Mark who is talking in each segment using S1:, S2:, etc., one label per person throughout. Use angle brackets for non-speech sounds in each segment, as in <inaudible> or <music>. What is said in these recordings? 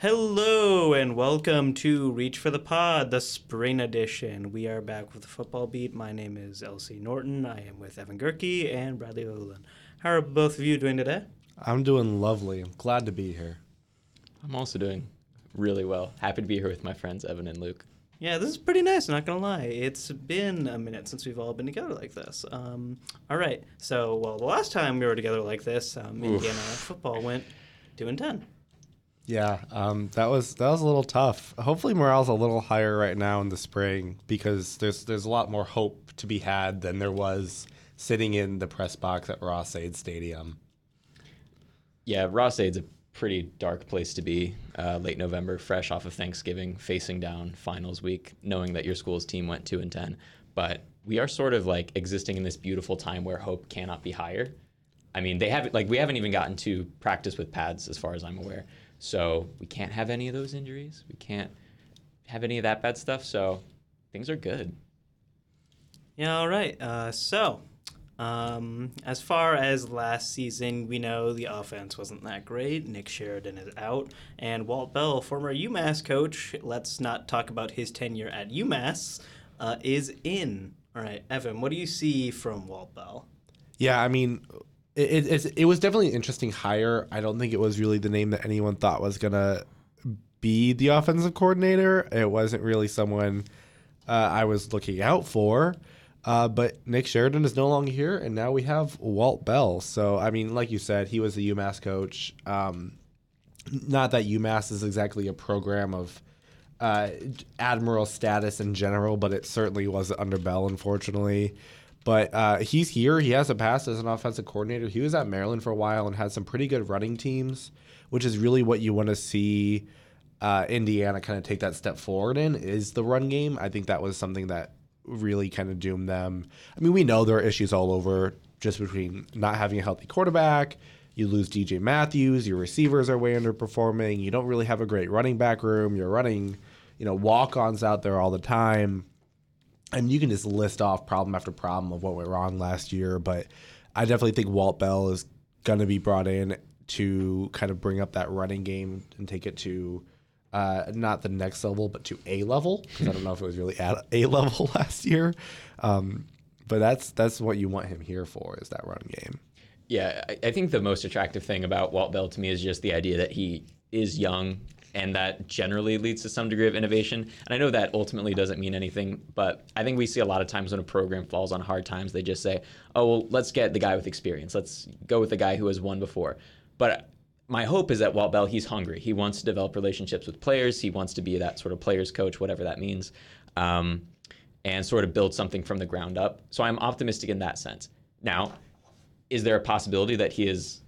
S1: Hello and welcome to Reach for the Pod, the spring edition. We are back with the football beat. My name is Elsie Norton. I am with Evan Gerke and Bradley Olin. How are both of you doing today?
S2: I'm doing lovely. I'm glad to be here.
S3: I'm also doing really well. Happy to be here with my friends Evan and Luke.
S1: Yeah, this is pretty nice. Not gonna lie, it's been a minute since we've all been together like this. Um, all right, so well, the last time we were together like this, um, Indiana football went two and ten.
S2: Yeah, um, that was that was a little tough. Hopefully, morale's a little higher right now in the spring because there's there's a lot more hope to be had than there was sitting in the press box at Ross-Ade Stadium.
S3: Yeah, Ross-Ade's a pretty dark place to be. Uh, late November, fresh off of Thanksgiving, facing down finals week, knowing that your school's team went two and ten. But we are sort of like existing in this beautiful time where hope cannot be higher. I mean, they haven't like we haven't even gotten to practice with pads as far as I'm aware. So we can't have any of those injuries. We can't have any of that bad stuff. So things are good.
S1: Yeah, all right. Uh, so, um, as far as last season, we know the offense wasn't that great. Nick Sheridan is out, and Walt Bell, former UMass coach, let's not talk about his tenure at UMass, uh, is in. All right, Evan, what do you see from Walt Bell?
S2: Yeah, I mean, it, it, it was definitely an interesting hire. I don't think it was really the name that anyone thought was gonna be the offensive coordinator. It wasn't really someone uh, I was looking out for. Uh, but Nick Sheridan is no longer here, and now we have Walt Bell. So, I mean, like you said, he was the UMass coach. Um, not that UMass is exactly a program of uh, admiral status in general, but it certainly was under Bell, unfortunately. But uh, he's here. He has a past as an offensive coordinator. He was at Maryland for a while and had some pretty good running teams, which is really what you want to see uh, Indiana kind of take that step forward in is the run game. I think that was something that really kind of doomed them. I mean, we know there are issues all over just between not having a healthy quarterback. You lose DJ Matthews. Your receivers are way underperforming. You don't really have a great running back room. You're running, you know, walk-ons out there all the time. Mean, you can just list off problem after problem of what went wrong last year. But I definitely think Walt Bell is going to be brought in to kind of bring up that running game and take it to uh, not the next level, but to a level because I don't know if it was really at a level <laughs> last year. Um, but that's that's what you want him here for is that run game.
S3: Yeah, I think the most attractive thing about Walt Bell to me is just the idea that he is young and that generally leads to some degree of innovation. And I know that ultimately doesn't mean anything, but I think we see a lot of times when a program falls on hard times, they just say, "Oh, well, let's get the guy with experience. Let's go with the guy who has won before." But my hope is that Walt Bell, he's hungry. He wants to develop relationships with players. He wants to be that sort of players coach, whatever that means, um, and sort of build something from the ground up. So I'm optimistic in that sense. Now, is there a possibility that he is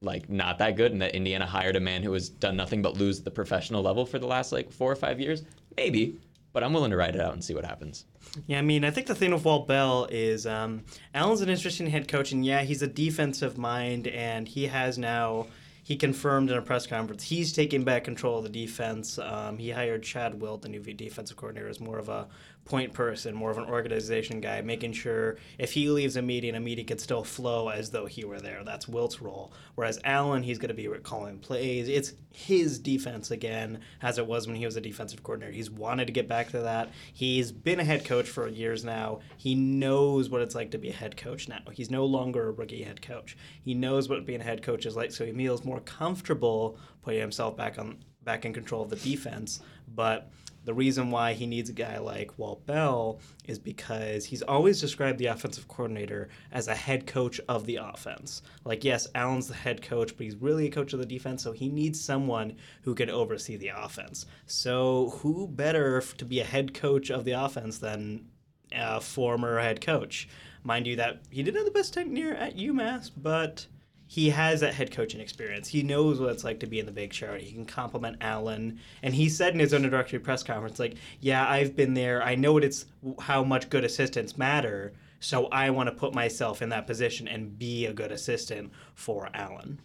S3: like not that good and that Indiana hired a man who has done nothing but lose the professional level for the last like four or five years? Maybe, but I'm willing to ride it out and see what happens.
S1: Yeah, I mean, I think the thing with Walt Bell is um, Allen's an interesting head coach, and yeah, he's a defensive mind, and he has now he confirmed in a press conference he's taking back control of the defense. Um, he hired Chad Wilt, the new defensive coordinator, as more of a point person, more of an organization guy, making sure if he leaves a meeting, a meeting could still flow as though he were there. That's Wilt's role. Whereas Allen, he's going to be calling plays. It's his defense again, as it was when he was a defensive coordinator. He's wanted to get back to that. He's been a head coach for years now. He knows what it's like to be a head coach now. He's no longer a rookie head coach. He knows what being a head coach is like, so he feels more comfortable putting himself back on back in control of the defense. But the reason why he needs a guy like Walt Bell is because he's always described the offensive coordinator as a head coach of the offense. Like, yes, Allen's the head coach, but he's really a coach of the defense, so he needs someone who can oversee the offense. So, who better to be a head coach of the offense than a former head coach? Mind you, that he didn't have the best tenure at UMass, but he has that head coaching experience. He knows what it's like to be in the big show. He can compliment Allen, and he said in his introductory press conference, like, "Yeah, I've been there. I know what it's how much good assistants matter. So I want to put myself in that position and be a good assistant for Allen."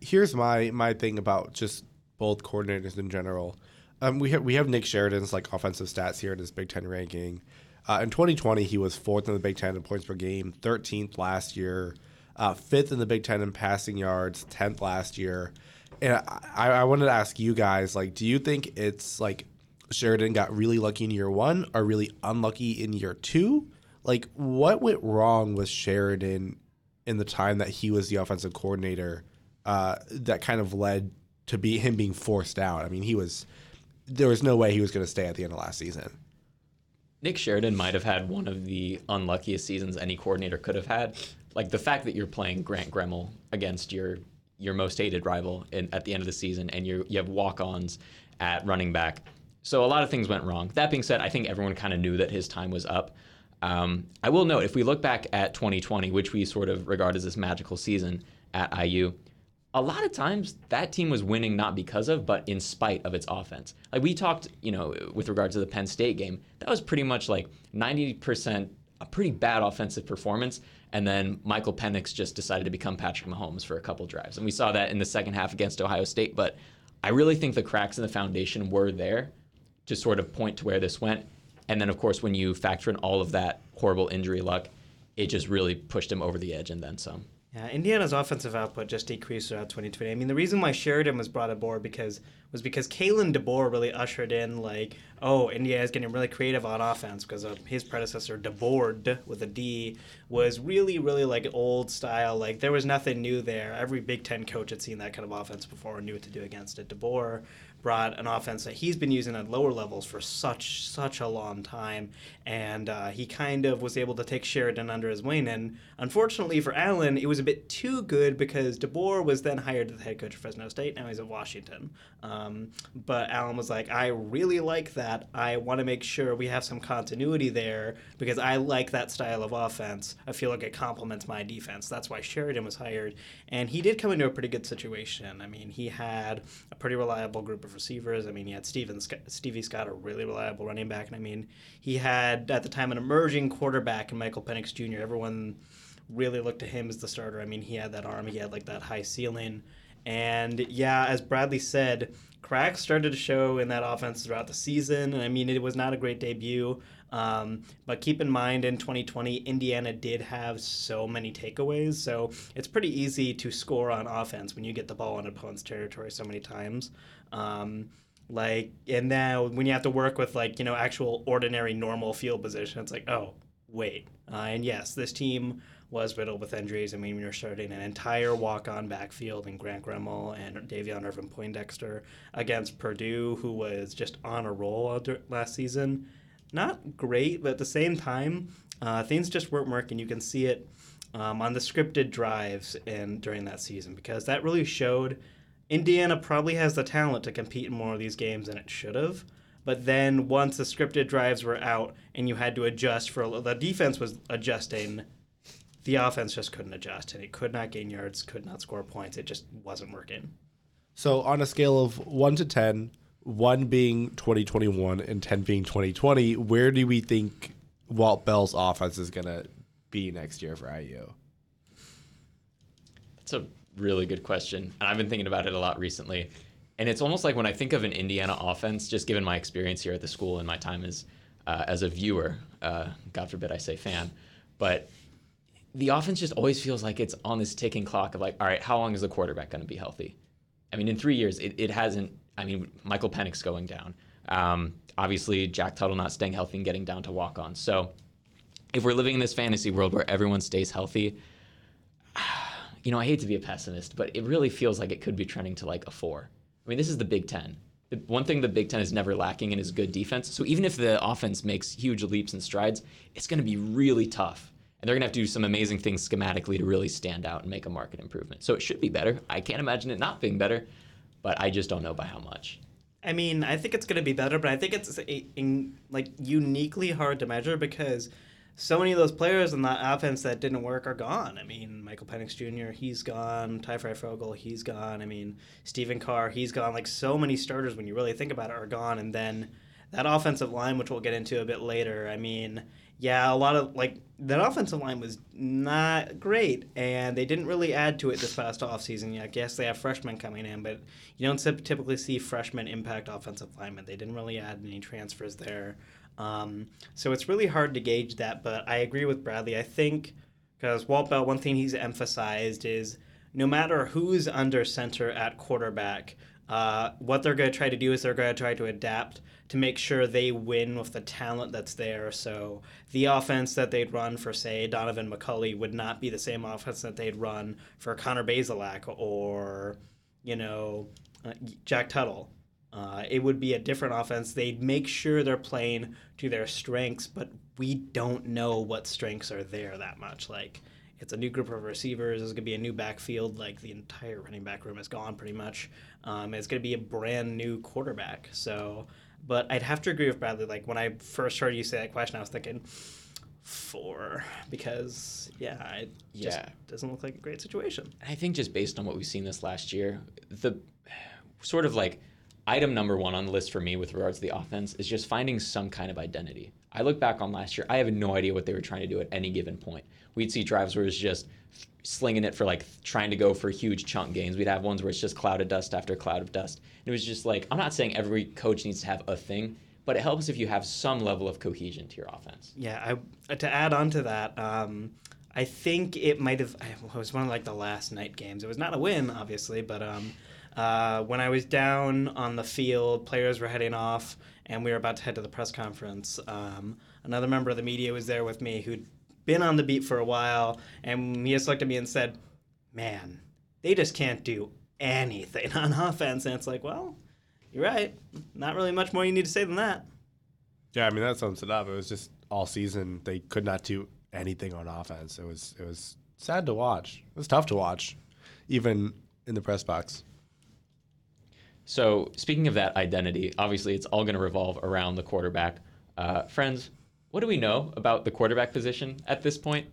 S2: Here's my my thing about just both coordinators in general. Um, we have we have Nick Sheridan's like offensive stats here in his Big Ten ranking. Uh, in 2020, he was fourth in the Big Ten in points per game, 13th last year uh, fifth in the Big Ten in passing yards, tenth last year, and I, I wanted to ask you guys, like, do you think it's like Sheridan got really lucky in year one or really unlucky in year two? Like, what went wrong with Sheridan in the time that he was the offensive coordinator uh, that kind of led to be him being forced out? I mean, he was there was no way he was going to stay at the end of last season.
S3: Nick Sheridan might have had one of the unluckiest seasons any coordinator could have had. Like the fact that you're playing Grant Gremel against your your most hated rival in, at the end of the season, and you you have walk-ons at running back. So a lot of things went wrong. That being said, I think everyone kind of knew that his time was up. Um, I will note, if we look back at 2020, which we sort of regard as this magical season at IU, a lot of times that team was winning not because of, but in spite of its offense. Like we talked, you know, with regard to the Penn State game, that was pretty much like 90% a pretty bad offensive performance. And then Michael Penix just decided to become Patrick Mahomes for a couple drives. And we saw that in the second half against Ohio State. But I really think the cracks in the foundation were there to sort of point to where this went. And then, of course, when you factor in all of that horrible injury luck, it just really pushed him over the edge and then some.
S1: Yeah, Indiana's offensive output just decreased throughout 2020. I mean, the reason why Sheridan was brought aboard because was because Kalen DeBoer really ushered in like, oh, Indiana is getting really creative on offense because of uh, his predecessor DeBord with a D was really really like old style. Like there was nothing new there. Every Big Ten coach had seen that kind of offense before and knew what to do against it. DeBoer brought an offense that he's been using at lower levels for such such a long time, and uh, he kind of was able to take Sheridan under his wing. And unfortunately for Allen, it was a bit too good because DeBoer was then hired as the head coach of Fresno State. Now he's at Washington. Um, but Allen was like, I really like that. I want to make sure we have some continuity there because I like that style of offense. I feel like it complements my defense. That's why Sheridan was hired, and he did come into a pretty good situation. I mean, he had a pretty reliable group of receivers. I mean, he had Steven Stevie Scott, a really reliable running back, and I mean, he had at the time an emerging quarterback in Michael Penix Jr. Everyone really looked to him as the starter. I mean, he had that arm, he had like that high ceiling. And yeah, as Bradley said, cracks started to show in that offense throughout the season. And I mean, it was not a great debut. Um, but keep in mind, in 2020, Indiana did have so many takeaways. So it's pretty easy to score on offense when you get the ball in opponent's territory so many times. Um, like, and now when you have to work with like, you know, actual ordinary normal field position, it's like, oh, wait. Uh, and yes, this team was riddled with injuries. I mean, you're starting an entire walk-on backfield in Grant Gremel and Davion Ervin-Poindexter against Purdue, who was just on a roll last season. Not great, but at the same time, uh, things just weren't working. You can see it um, on the scripted drives and during that season because that really showed Indiana probably has the talent to compete in more of these games than it should have. But then once the scripted drives were out and you had to adjust for the defense was adjusting the offense just couldn't adjust and it could not gain yards, could not score points. It just wasn't working.
S2: So on a scale of 1 to 10, 1 being 2021 and 10 being 2020, where do we think Walt Bell's offense is going to be next year for IU?
S3: That's a really good question. And I've been thinking about it a lot recently. And it's almost like when I think of an Indiana offense, just given my experience here at the school and my time as uh, as a viewer, uh, God forbid I say fan, but the offense just always feels like it's on this ticking clock of like, all right, how long is the quarterback going to be healthy? I mean, in three years, it, it hasn't. I mean, Michael Penix going down. Um, obviously, Jack Tuttle not staying healthy and getting down to walk on. So, if we're living in this fantasy world where everyone stays healthy, <sighs> you know, I hate to be a pessimist, but it really feels like it could be trending to like a four. I mean, this is the Big Ten. The one thing the Big Ten is never lacking in is good defense. So even if the offense makes huge leaps and strides, it's going to be really tough and they're going to have to do some amazing things schematically to really stand out and make a market improvement. So it should be better. I can't imagine it not being better, but I just don't know by how much.
S1: I mean, I think it's going to be better, but I think it's a, in, like uniquely hard to measure because so many of those players in that offense that didn't work are gone. I mean, Michael Penix Jr., he's gone. Ty Fryfogle, he's gone. I mean, Stephen Carr, he's gone. Like so many starters, when you really think about it, are gone. And then that offensive line, which we'll get into a bit later, I mean, yeah, a lot of like that offensive line was not great, and they didn't really add to it this past offseason. I guess they have freshmen coming in, but you don't typically see freshmen impact offensive linemen. They didn't really add any transfers there, um, so it's really hard to gauge that. But I agree with Bradley. I think because Walt Bell, one thing he's emphasized is no matter who's under center at quarterback, uh, what they're going to try to do is they're going to try to adapt to make sure they win with the talent that's there. So the offense that they'd run for, say, Donaven McCulley would not be the same offense that they'd run for Connor Bazelak or, you know, uh, Jack Tuttle. Uh, it would be a different offense. They'd make sure they're playing to their strengths, but we don't know what strengths are there that much. Like, it's a new group of receivers. It's going to be a new backfield. Like, the entire running back room is gone pretty much. Um, it's going to be a brand new quarterback. So, but I'd have to agree with Bradley. Like, when I first heard you say that question, I was thinking, four because yeah it just doesn't look like a great situation
S3: I think just based on what we've seen this last year, the sort of like item number one on the list for me with regards to the offense is just finding some kind of identity. I look back on last year, I have no idea what they were trying to do at any given point. We'd see drives where it was just slinging it for like trying to go for huge chunk gains. We'd have ones where it's just cloud of dust after cloud of dust. And it was just like, I'm not saying every coach needs to have a thing, but it helps if you have some level of cohesion to your offense.
S1: yeah I, to add on to that um, i think it might have it was one of like the last night games it was not a win obviously but um, uh, when i was down on the field players were heading off and we were about to head to the press conference um, another member of the media was there with me who'd been on the beat for a while and he just looked at me and said man they just can't do anything <laughs> on offense and it's like well you're right not really much more you need to say than that
S2: Yeah, I mean that sums it up. It was just all season they could not do anything on offense. It was it was sad to watch. It was tough to watch, even in the press box.
S3: So, speaking of that identity, obviously it's all going to revolve around the quarterback. Uh, friends, what do we know about the quarterback position at this point?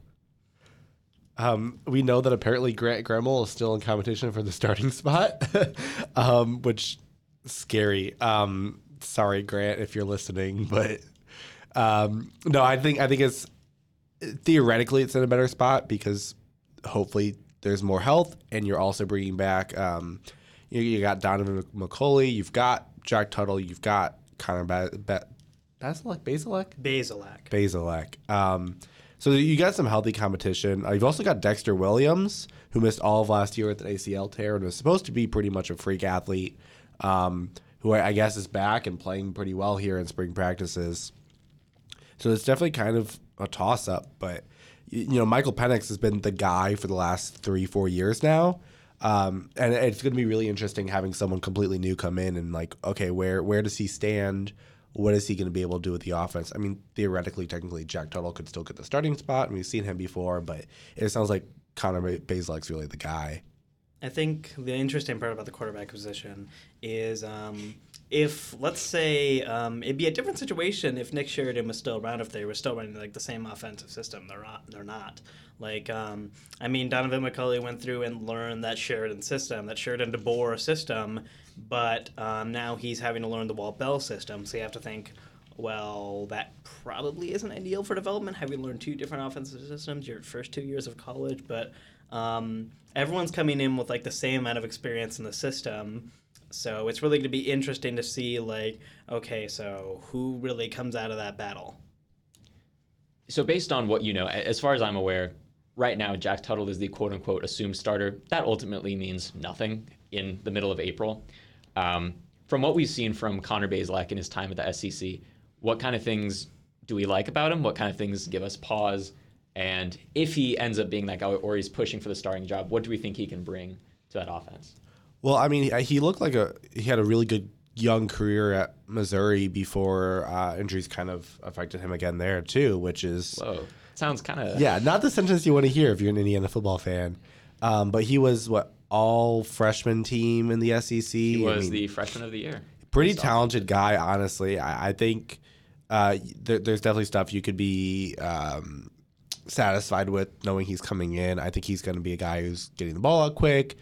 S2: Um, we know that apparently Grant Gremel is still in competition for the starting spot, <laughs> um, which scary. Um, sorry, Grant, if you're listening, but um, no, I think I think it's theoretically it's in a better spot because hopefully there's more health, and you're also bringing back. Um, you, you got Donaven McCulley, you've got Jack Tuttle, you've got Connor ba- ba- Basilek, Basilek,
S1: basilak
S2: Basilek. Um, so you got some healthy competition. Uh, you've also got Dexter Williams, who missed all of last year with an ACL tear and was supposed to be pretty much a freak athlete, um, who I, I guess is back and playing pretty well here in spring practices. So it's definitely kind of a toss up. But, you know, Michael Penix has been the guy for the last three, four years now. Um, and it's going to be really interesting having someone completely new come in and, like, okay, where, where does he stand? What is he going to be able to do with the offense? I mean, theoretically, technically, Jack Tuttle could still get the starting spot, and we've seen him before, but it sounds like Connor Bazelak's really the guy.
S1: I think the interesting part about the quarterback position is um, if, let's say, um, it'd be a different situation if Nick Sheridan was still around, if they were still running like the same offensive system. They're not. They're not. Like, um, I mean, Donaven McCulley went through and learned that Sheridan system, that Sheridan DeBoer system, but um, now he's having to learn the Walt Bell system. So you have to think, well, that probably isn't ideal for development. Having learned two different offensive systems your first two years of college, but um, everyone's coming in with like the same amount of experience in the system. So it's really going to be interesting to see, like, okay, so who really comes out of that battle?
S3: So, based on what you know, as far as I'm aware, right now Jack Tuttle is the quote unquote assumed starter. That ultimately means nothing in the middle of April. Um, from what we've seen from Connor Bazelak in his time at the SEC, what kind of things do we like about him? What kind of things give us pause? And if he ends up being that guy or he's pushing for the starting job, what do we think he can bring to that offense?
S2: Well, I mean, he looked like a he had a really good young career at Missouri before uh, injuries kind of affected him again there too, which is
S3: Whoa, sounds kind of
S2: yeah, not the sentence you want to hear if you're an Indiana football fan. Um, but he was what all freshman team in the SEC.
S3: He
S2: I
S3: was
S2: mean,
S3: the freshman of the year.
S2: pretty talented guy, honestly. I, I think uh, there, there's definitely stuff you could be um, satisfied with knowing he's coming in. I think he's going to be a guy who's getting the ball out quick.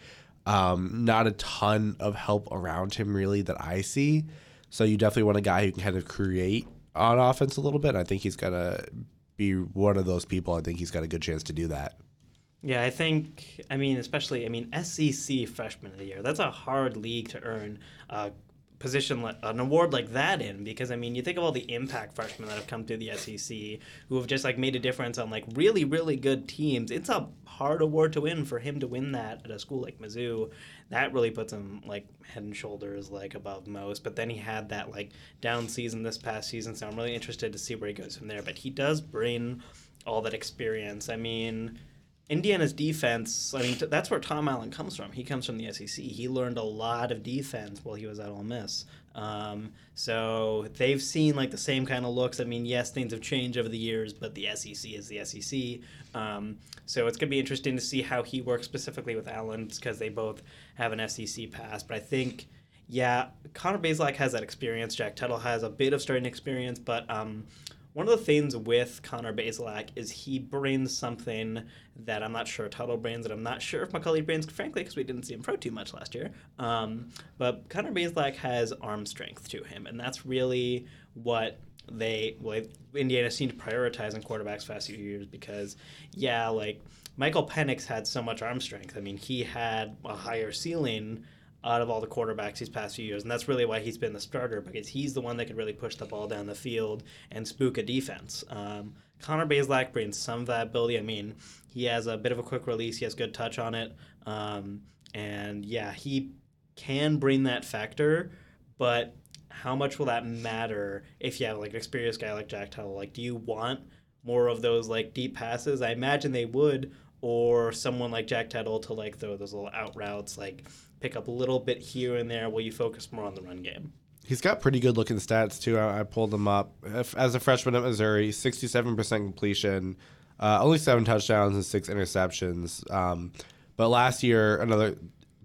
S2: Um, not a ton of help around him, really, that I see. So you definitely want a guy who can kind of create on offense a little bit. I think he's going to be one of those people. I think he's got a good chance to do that.
S1: Yeah, I think, I mean, especially, I mean, SEC freshman of the year, that's a hard league to earn. a position an award like that in because I mean you think of all the impact freshmen that have come through the SEC who have just like made a difference on like really really good teams. It's a hard award to win for him to win that at a school like Mizzou. That really puts him like head and shoulders like above most. But then he had that like down season this past season, so I'm really interested to see where he goes from there. But he does bring all that experience. I mean. Indiana's defense, I mean, t- that's where Tom Allen comes from. He comes from the SEC. He learned a lot of defense while he was at Ole Miss. Um, so they've seen like the same kind of looks. I mean, yes, things have changed over the years, but the SEC is the SEC. Um, so it's going to be interesting to see how he works specifically with Allen because they both have an SEC pass. But I think, yeah, Connor Bazelak has that experience. Jack Tuttle has a bit of starting experience, but um, one of the things with Connor Bazelak is he brings something that I'm not sure Tuttle brings, and I'm not sure if McCulley brings, frankly, because we didn't see him throw too much last year. Um, but Connor Bazelak has arm strength to him, and that's really what they, well, Indiana seemed to prioritize in quarterbacks past few years because, yeah, like Michael Penix had so much arm strength. I mean, he had a higher ceiling out of all the quarterbacks these past few years. And that's really why he's been the starter because he's the one that could really push the ball down the field and spook a defense. Um, Connor Bazelak brings some of that ability. I mean, he has a bit of a quick release, he has good touch on it. Um, and yeah, he can bring that factor, but how much will that matter if you have like an experienced guy like Jack Tuttle? Like, do you want more of those like deep passes? I imagine they would, or someone like Jack Tuttle to like throw those little out routes, like pick up a little bit here and there while you focus more on the run game.
S2: He's got pretty good looking stats too. I, I pulled them up as a freshman at Missouri, sixty-seven percent completion, uh, only seven touchdowns and six interceptions. Um, but last year, another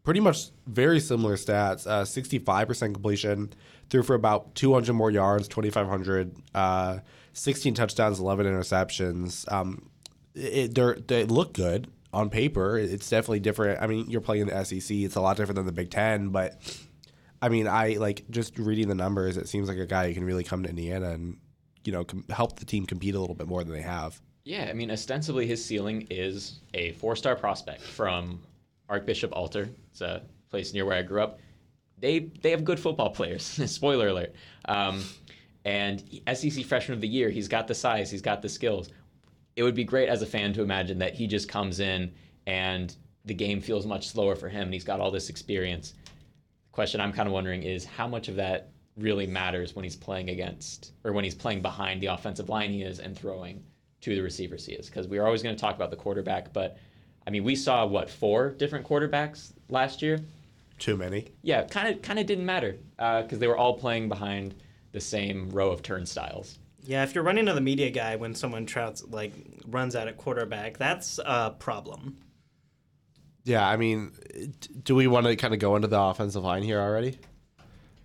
S2: pretty much very similar stats: uh, sixty-five percent completion, threw for about two hundred more yards, twenty-five hundred, uh, sixteen touchdowns, eleven interceptions. Um, it they look good on paper. It's definitely different. I mean, you're playing the SEC; it's a lot different than the Big Ten, but. I mean, I like just reading the numbers. It seems like a guy who can really come to Indiana and you know com- help the team compete a little bit more than they have.
S3: Yeah, I mean, ostensibly his ceiling is a four-star prospect from Archbishop Alter. It's a place near where I grew up. They they have good football <laughs> players. Spoiler alert. Um, and SEC Freshman of the Year, he's got the size, he's got the skills. It would be great as a fan to imagine that he just comes in and the game feels much slower for him, and he's got all this experience. The question I'm kind of wondering is how much of that really matters when he's playing against or when he's playing behind the offensive line he is and throwing to the receivers he is because we are always going to talk about the quarterback but i mean we saw what four different quarterbacks last year
S2: Too many.
S3: yeah kind of kind of didn't matter uh, because they were all playing behind the same row of turnstiles
S1: Yeah, if you're running to the media guy when someone trouts like runs out at quarterback, that's a problem.
S2: Yeah, I mean, do we want to kind of go into the offensive line here already?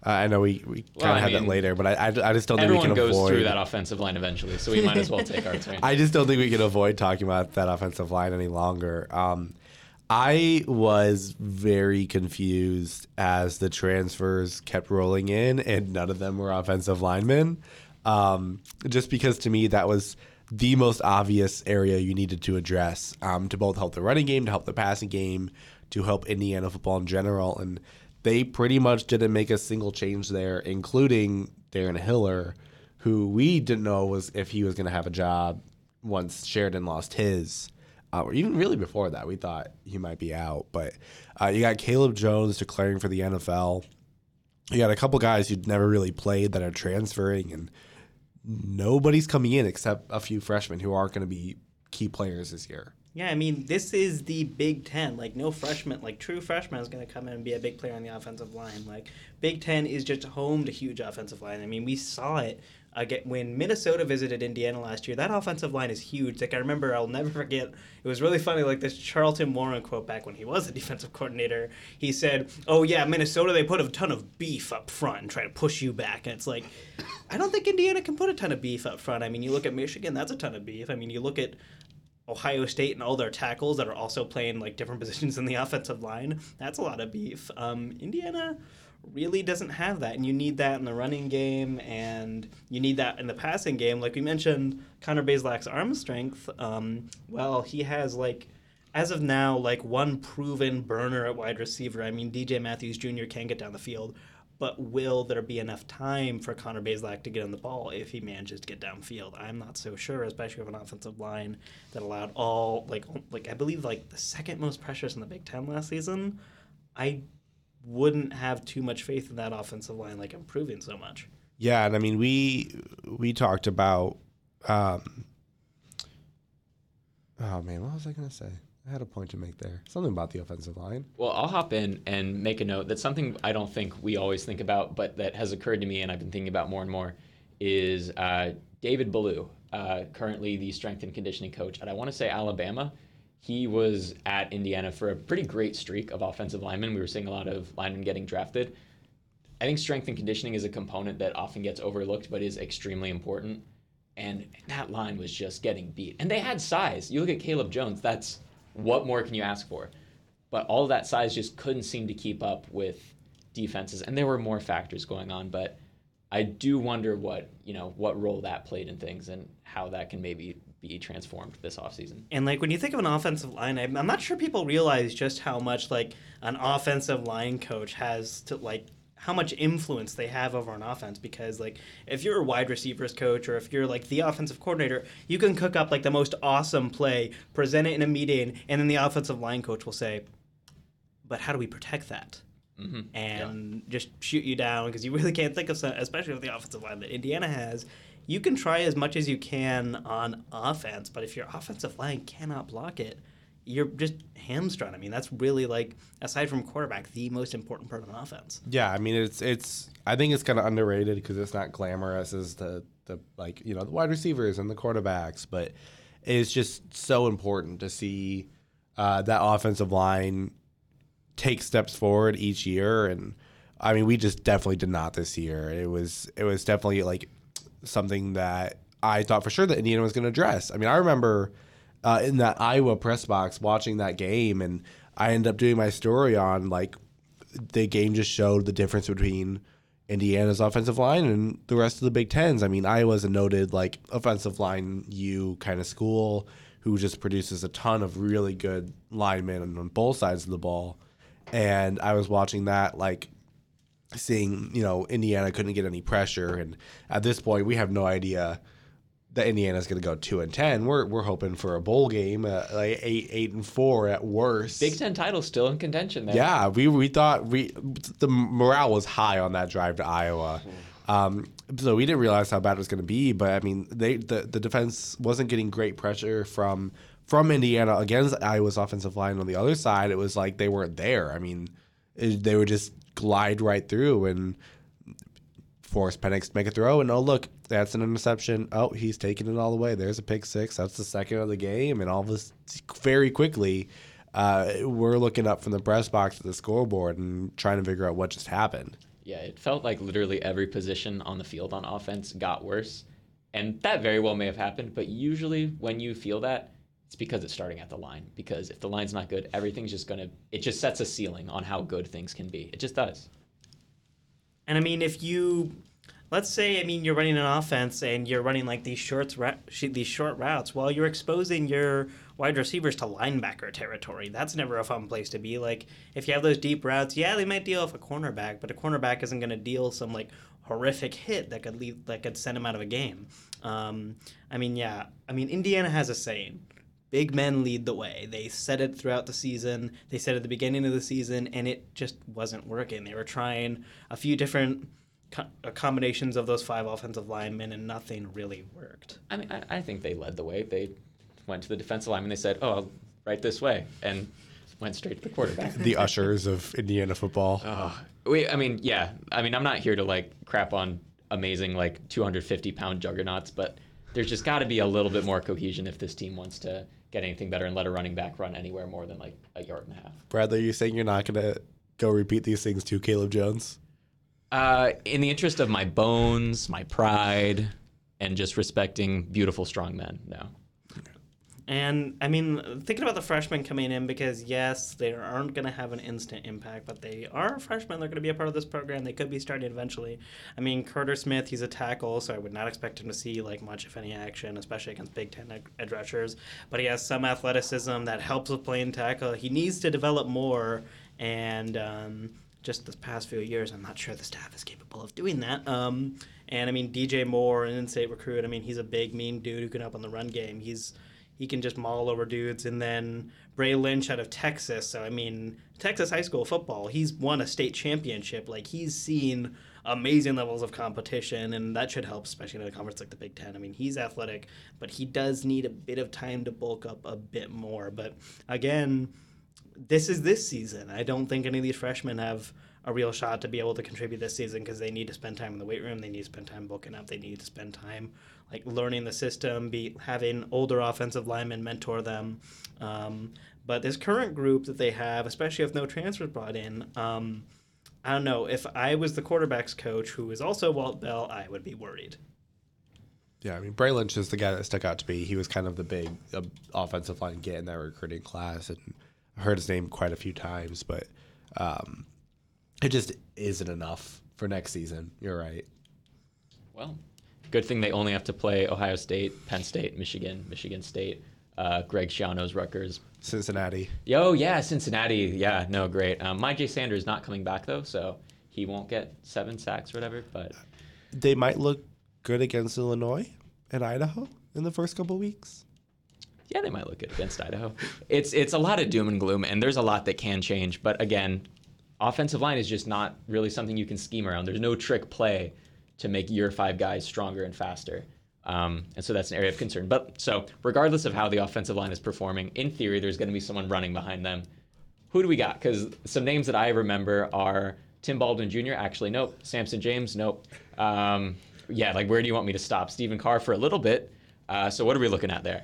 S2: Uh, I know we, we kind of
S3: Well, I
S2: have that later, but I, I, I just don't think we can avoid.
S3: everyone
S2: can
S3: goes
S2: avoid.
S3: through that offensive line eventually so we might as well take our <laughs> turn
S2: I just don't think we can avoid talking about that offensive line any longer. Um, I was very confused as the transfers kept rolling in, and none of them were offensive linemen. Um, just because to me that was the most obvious area you needed to address um, to both help the running game, to help the passing game, to help Indiana football in general, and they pretty much didn't make a single change there, including Darren Hiller, who we didn't know was if he was going to have a job once Sheridan lost his. Uh, or even really before that, we thought he might be out. But uh, you got Caleb Jones declaring for the NFL. You got a couple guys who'd never really played that are transferring, and nobody's coming in except a few freshmen who are going to be key players this year.
S1: Yeah, I mean, this is the Big Ten. Like, no freshman, like, true freshman is going to come in and be a big player on the offensive line. Like, Big Ten is just home to huge offensive line. I mean, we saw it again when Minnesota visited Indiana last year. That offensive line is huge. Like, I remember, I'll never forget, it was really funny, like, this Charlton Warren quote back when he was a defensive coordinator. He said, Oh, yeah, Minnesota, they put a ton of beef up front and try to push you back. And it's like, I don't think Indiana can put a ton of beef up front. I mean, you look at Michigan, that's a ton of beef. I mean, you look at Ohio State and all their tackles that are also playing like different <laughs> positions in the offensive line. That's a lot of beef. Um, Indiana really doesn't have that, and you need that in the running game, and you need that in the passing game. Like we mentioned, Connor Bazelak's arm strength. Um, well, he has like. As of now, like one proven burner at wide receiver. I mean, DJ Matthews Jr. can get down the field, but will there be enough time for Connor Bazelak to get on the ball if he manages to get downfield? I'm not so sure, especially with an offensive line that allowed all like like I believe like the second most pressures in the Big Ten last season. I wouldn't have too much faith in that offensive line like improving so much.
S2: Yeah, and I mean we we talked about. Um, oh man, what was I gonna say? I had a point to make there. Something about the offensive line.
S3: Well, I'll hop in and make a note. That's something I don't think we always think about, but that has occurred to me and I've been thinking about more and more. Is uh, David Ballou, uh, currently the strength and conditioning coach at I want to say Alabama. He was at Indiana for a pretty great streak of offensive linemen. We were seeing a lot of linemen getting drafted. I think strength and conditioning is a component that often gets overlooked, but is extremely important. And that line was just getting beat. And they had size. You look at Caleb Jones, that's what more can you ask for? But all that size just couldn't seem to keep up with defenses, and there were more factors going on. But I do wonder what you know what role that played in things and how that can maybe be transformed this offseason.
S1: And like when you think of an offensive line, I'm, I'm not sure people realize just how much like an offensive line coach has to like how much influence they have over an offense because like if you're a wide receivers coach or if you're like the offensive coordinator you can cook up like the most awesome play present it in a meeting and then the offensive line coach will say but how do we protect that
S3: mm-hmm.
S1: and yeah. just shoot you down because you really can't think of some especially with the offensive line that indiana has you can try as much as you can on offense but if your offensive line cannot block it you're just hamstrung. I mean, that's really like aside from quarterback, the most important part of an offense.
S2: Yeah, I mean, it's it's. I think it's kind of underrated because it's not glamorous as the the like you know the wide receivers and the quarterbacks, but it's just so important to see uh, that offensive line take steps forward each year. And I mean, we just definitely did not this year. It was it was definitely like something that I thought for sure that Indiana was going to address. I mean, I remember uh, in that Iowa press box watching that game, and I ended up doing my story on like the game just showed the difference between Indiana's offensive line and the rest of the Big Tens. I mean, Iowa's a noted like offensive line U kind of school who just produces a ton of really good linemen on both sides of the ball. And I was watching that like seeing, you know, Indiana couldn't get any pressure and at this point we have no idea that Indiana's going to go two and ten. We're we're hoping for a bowl game, uh, like eight eight and four at worst.
S3: Big Ten title still in contention there.
S2: Yeah, we we thought we the morale was high on that drive to Iowa. Um, so we didn't realize how bad it was going to be. But I mean, they the, the defense wasn't getting great pressure from from Indiana against Iowa's offensive line. On the other side, it was like they weren't there. I mean, it, they would just glide right through and force Penix to make a throw, and oh look, that's an interception. Oh, he's taking it all the way. There's a pick six. That's the second of the game, and all this very quickly, uh, we're looking up from the press box to the scoreboard and trying to figure out what just happened.
S3: Yeah, it felt like literally every position on the field on offense got worse, and that very well may have happened. But usually, when you feel that, it's because it's starting at the line. Because if the line's not good, everything's just gonna. It just sets a ceiling on how good things can be. It just does.
S1: And I mean, if you let's say I mean you're running an offense and you're running like these shorts these short routes, well, you're exposing your wide receivers to linebacker territory. That's never a fun place to be. Like if you have those deep routes, yeah, they might deal with a cornerback, but a cornerback isn't going to deal some like horrific hit that could leave that could send him out of a game. Um, I mean, yeah, I mean Indiana has a saying big men lead the way. They said it throughout the season. They said at the beginning of the season, and it just wasn't working. They were trying a few different co- uh, combinations of those five offensive linemen, and nothing really worked.
S3: I mean, I, I think they led the way. They went to the defensive line and they said, "Oh, right this way," and went straight to the quarterback.
S2: the ushers of Indiana football. <laughs>
S3: Oh, we, I mean, yeah. I mean, I'm not here to like crap on amazing like 250 pound juggernauts, but there's just got to be a little bit more cohesion if this team wants to get anything better and let a running back run anywhere more than like a yard and a half.
S2: Bradley, are you saying you're not going to go repeat these things to Caleb Jones?
S3: Uh, in the interest of my bones, my pride, and just respecting beautiful, strong men, no.
S1: And I mean, thinking about the freshmen coming in, because yes, they aren't going to have an instant impact, but they are freshmen. They're going to be a part of this program. They could be starting eventually. I mean, Carter Smith, he's a tackle, so I would not expect him to see like much, if any, action, especially against Big Ten edge rushers. But he has some athleticism that helps with playing tackle. He needs to develop more, and um, just the past few years. I'm not sure the staff is capable of doing that. Um, and I mean, DJ Moore, an in-state recruit. I mean, he's a big, mean dude who can help on the run game. He's he can just maul over dudes. And then Bray Lynch out of Texas. So I mean, Texas high school football. He's won a state championship. Like he's seen amazing levels of competition, and that should help, especially in a conference like the Big Ten. I mean, he's athletic, but he does need a bit of time to bulk up a bit more. But again, this is this season. I don't think any of these freshmen have a real shot to be able to contribute this season because they need to spend time in the weight room. They need to spend time bulking up. They need to spend time like learning the system, be having older offensive linemen mentor them. Um, but this current group that they have, especially if no transfers brought in, um, I don't know. If I was the quarterbacks coach, who is also Walt Bell, I would be worried.
S2: Yeah, I mean, Bray Lynch is the guy that stuck out to me. He was kind of the big uh, offensive line get in that recruiting class, and I heard his name quite a few times, but um, it just isn't enough for next season. You're right.
S3: Well, good thing they only have to play Ohio State, Penn State, Michigan, Michigan State, uh, Greg Schiano's Rutgers.
S2: Cincinnati.
S3: Yo, yeah, Cincinnati. Yeah, no, great. Um, Mike J. Sanders not coming back though, so he won't get seven sacks or whatever. But
S2: They might look good against Illinois and Idaho in the first couple weeks.
S3: yeah, they might look good against Idaho. It's it's a lot of doom and gloom, and there's a lot that can change. But again, offensive line is just not really something you can scheme around. There's no trick play to make your five guys stronger and faster. Um, and so that's an area of concern. But so, regardless of how the offensive line is performing, in theory, there's going to be someone running behind them. Who do we got? Because some names that I remember are Tim Baldwin Jr. Actually, nope. Samson James, nope. Um, yeah, like where do you want me to stop? Stephen Carr for a little bit. Uh, so what are we looking at there?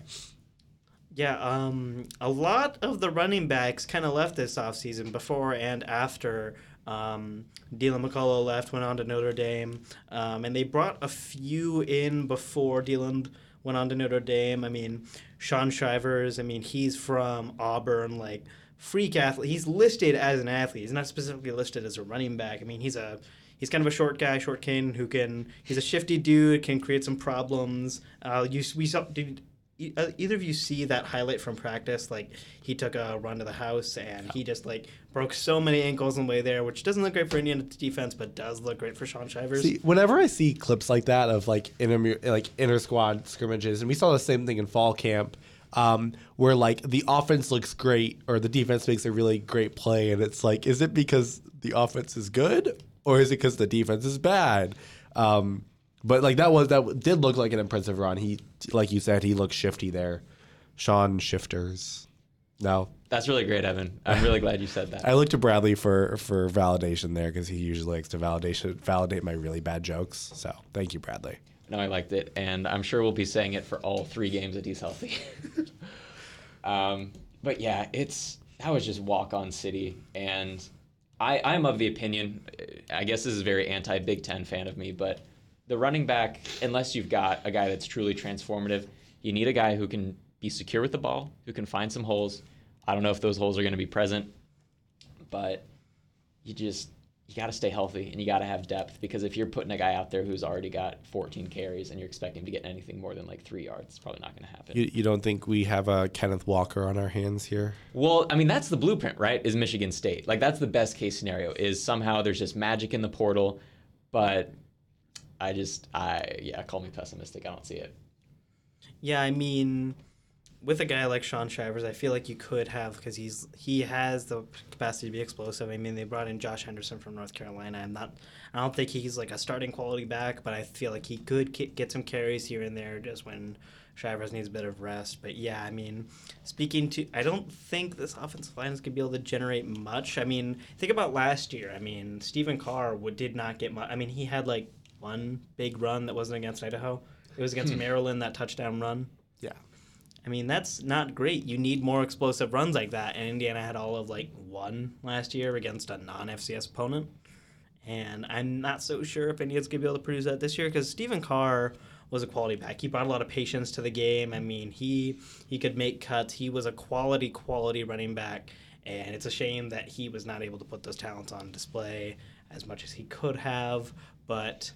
S1: Yeah, um, a lot of the running backs kind of left this offseason before and after um, Dylan McCullough left, went on to Notre Dame, um, and they brought a few in before Dylan went on to Notre Dame. I mean, Shaun Shivers, I mean, he's from Auburn, like freak athlete. He's listed as an athlete. He's not specifically listed as a running back. I mean, he's a he's kind of a short guy, short cane who can. He's a shifty dude, can create some problems. Uh, you we saw. Did, e- uh, either of you see that highlight from practice? Like he took a run to the house and he just like broke so many ankles on the way there, which doesn't look great for Indiana defense, but does look great for Shaun Shivers.
S2: See, whenever I see clips like that of like inter like inter squad scrimmages, and we saw the same thing in fall camp, um, where like the offense looks great or the defense makes a really great play, and it's like, is it because the offense is good or is it because the defense is bad? Um, but like that was that did look like an impressive run. He, like you said, he looked shifty there. Sean Shifters. No,
S3: That's really great, Evan. I'm really glad you said that. <laughs>
S2: I look to Bradley for for validation there because he usually likes to validation validate my really bad jokes. So thank you, Bradley.
S3: No, I liked it, and I'm sure we'll be saying it for all three games that he's healthy. <laughs> um, but yeah, it's that was just walk on city, and I I'm of the opinion. I guess this is a very anti Big Ten fan of me, but the running back, unless you've got a guy that's truly transformative, you need a guy who can be secure with the ball, who can find some holes. I don't know if those holes are going to be present, but you just you got to stay healthy and you got to have depth because if you're putting a guy out there who's already got 14 carries and you're expecting him to get anything more than like three yards, it's probably not going to happen.
S2: You, you don't think we have a Kenneth Walker on our hands here?
S3: Well, I mean that's the blueprint, right? Is Michigan State like that's the best case scenario? Is somehow there's just magic in the portal, but I just I yeah, call me pessimistic. I don't see it.
S1: Yeah, I mean, with a guy like Shaun Shivers, I feel like you could have because he's he has the capacity to be explosive. I mean, they brought in Josh Henderson from North Carolina. I'm not, I don't think he's like a starting quality back, but I feel like he could get some carries here and there just when Shivers needs a bit of rest. But yeah, I mean, speaking to, I don't think this offensive line is gonna be able to generate much. I mean, think about last year. I mean, Stephen Carr would, did not get much. I mean, he had like one big run that wasn't against Idaho. It was against hmm. Maryland that touchdown run.
S2: Yeah.
S1: I mean, that's not great. You need more explosive runs like that. And Indiana had all of like one last year against a non FCS opponent. And I'm not so sure if Indiana's going to be able to produce that this year because Stephen Carr was a quality back. He brought a lot of patience to the game. I mean, he he could make cuts. He was a quality, quality running back. And it's a shame that he was not able to put those talents on display as much as he could have. But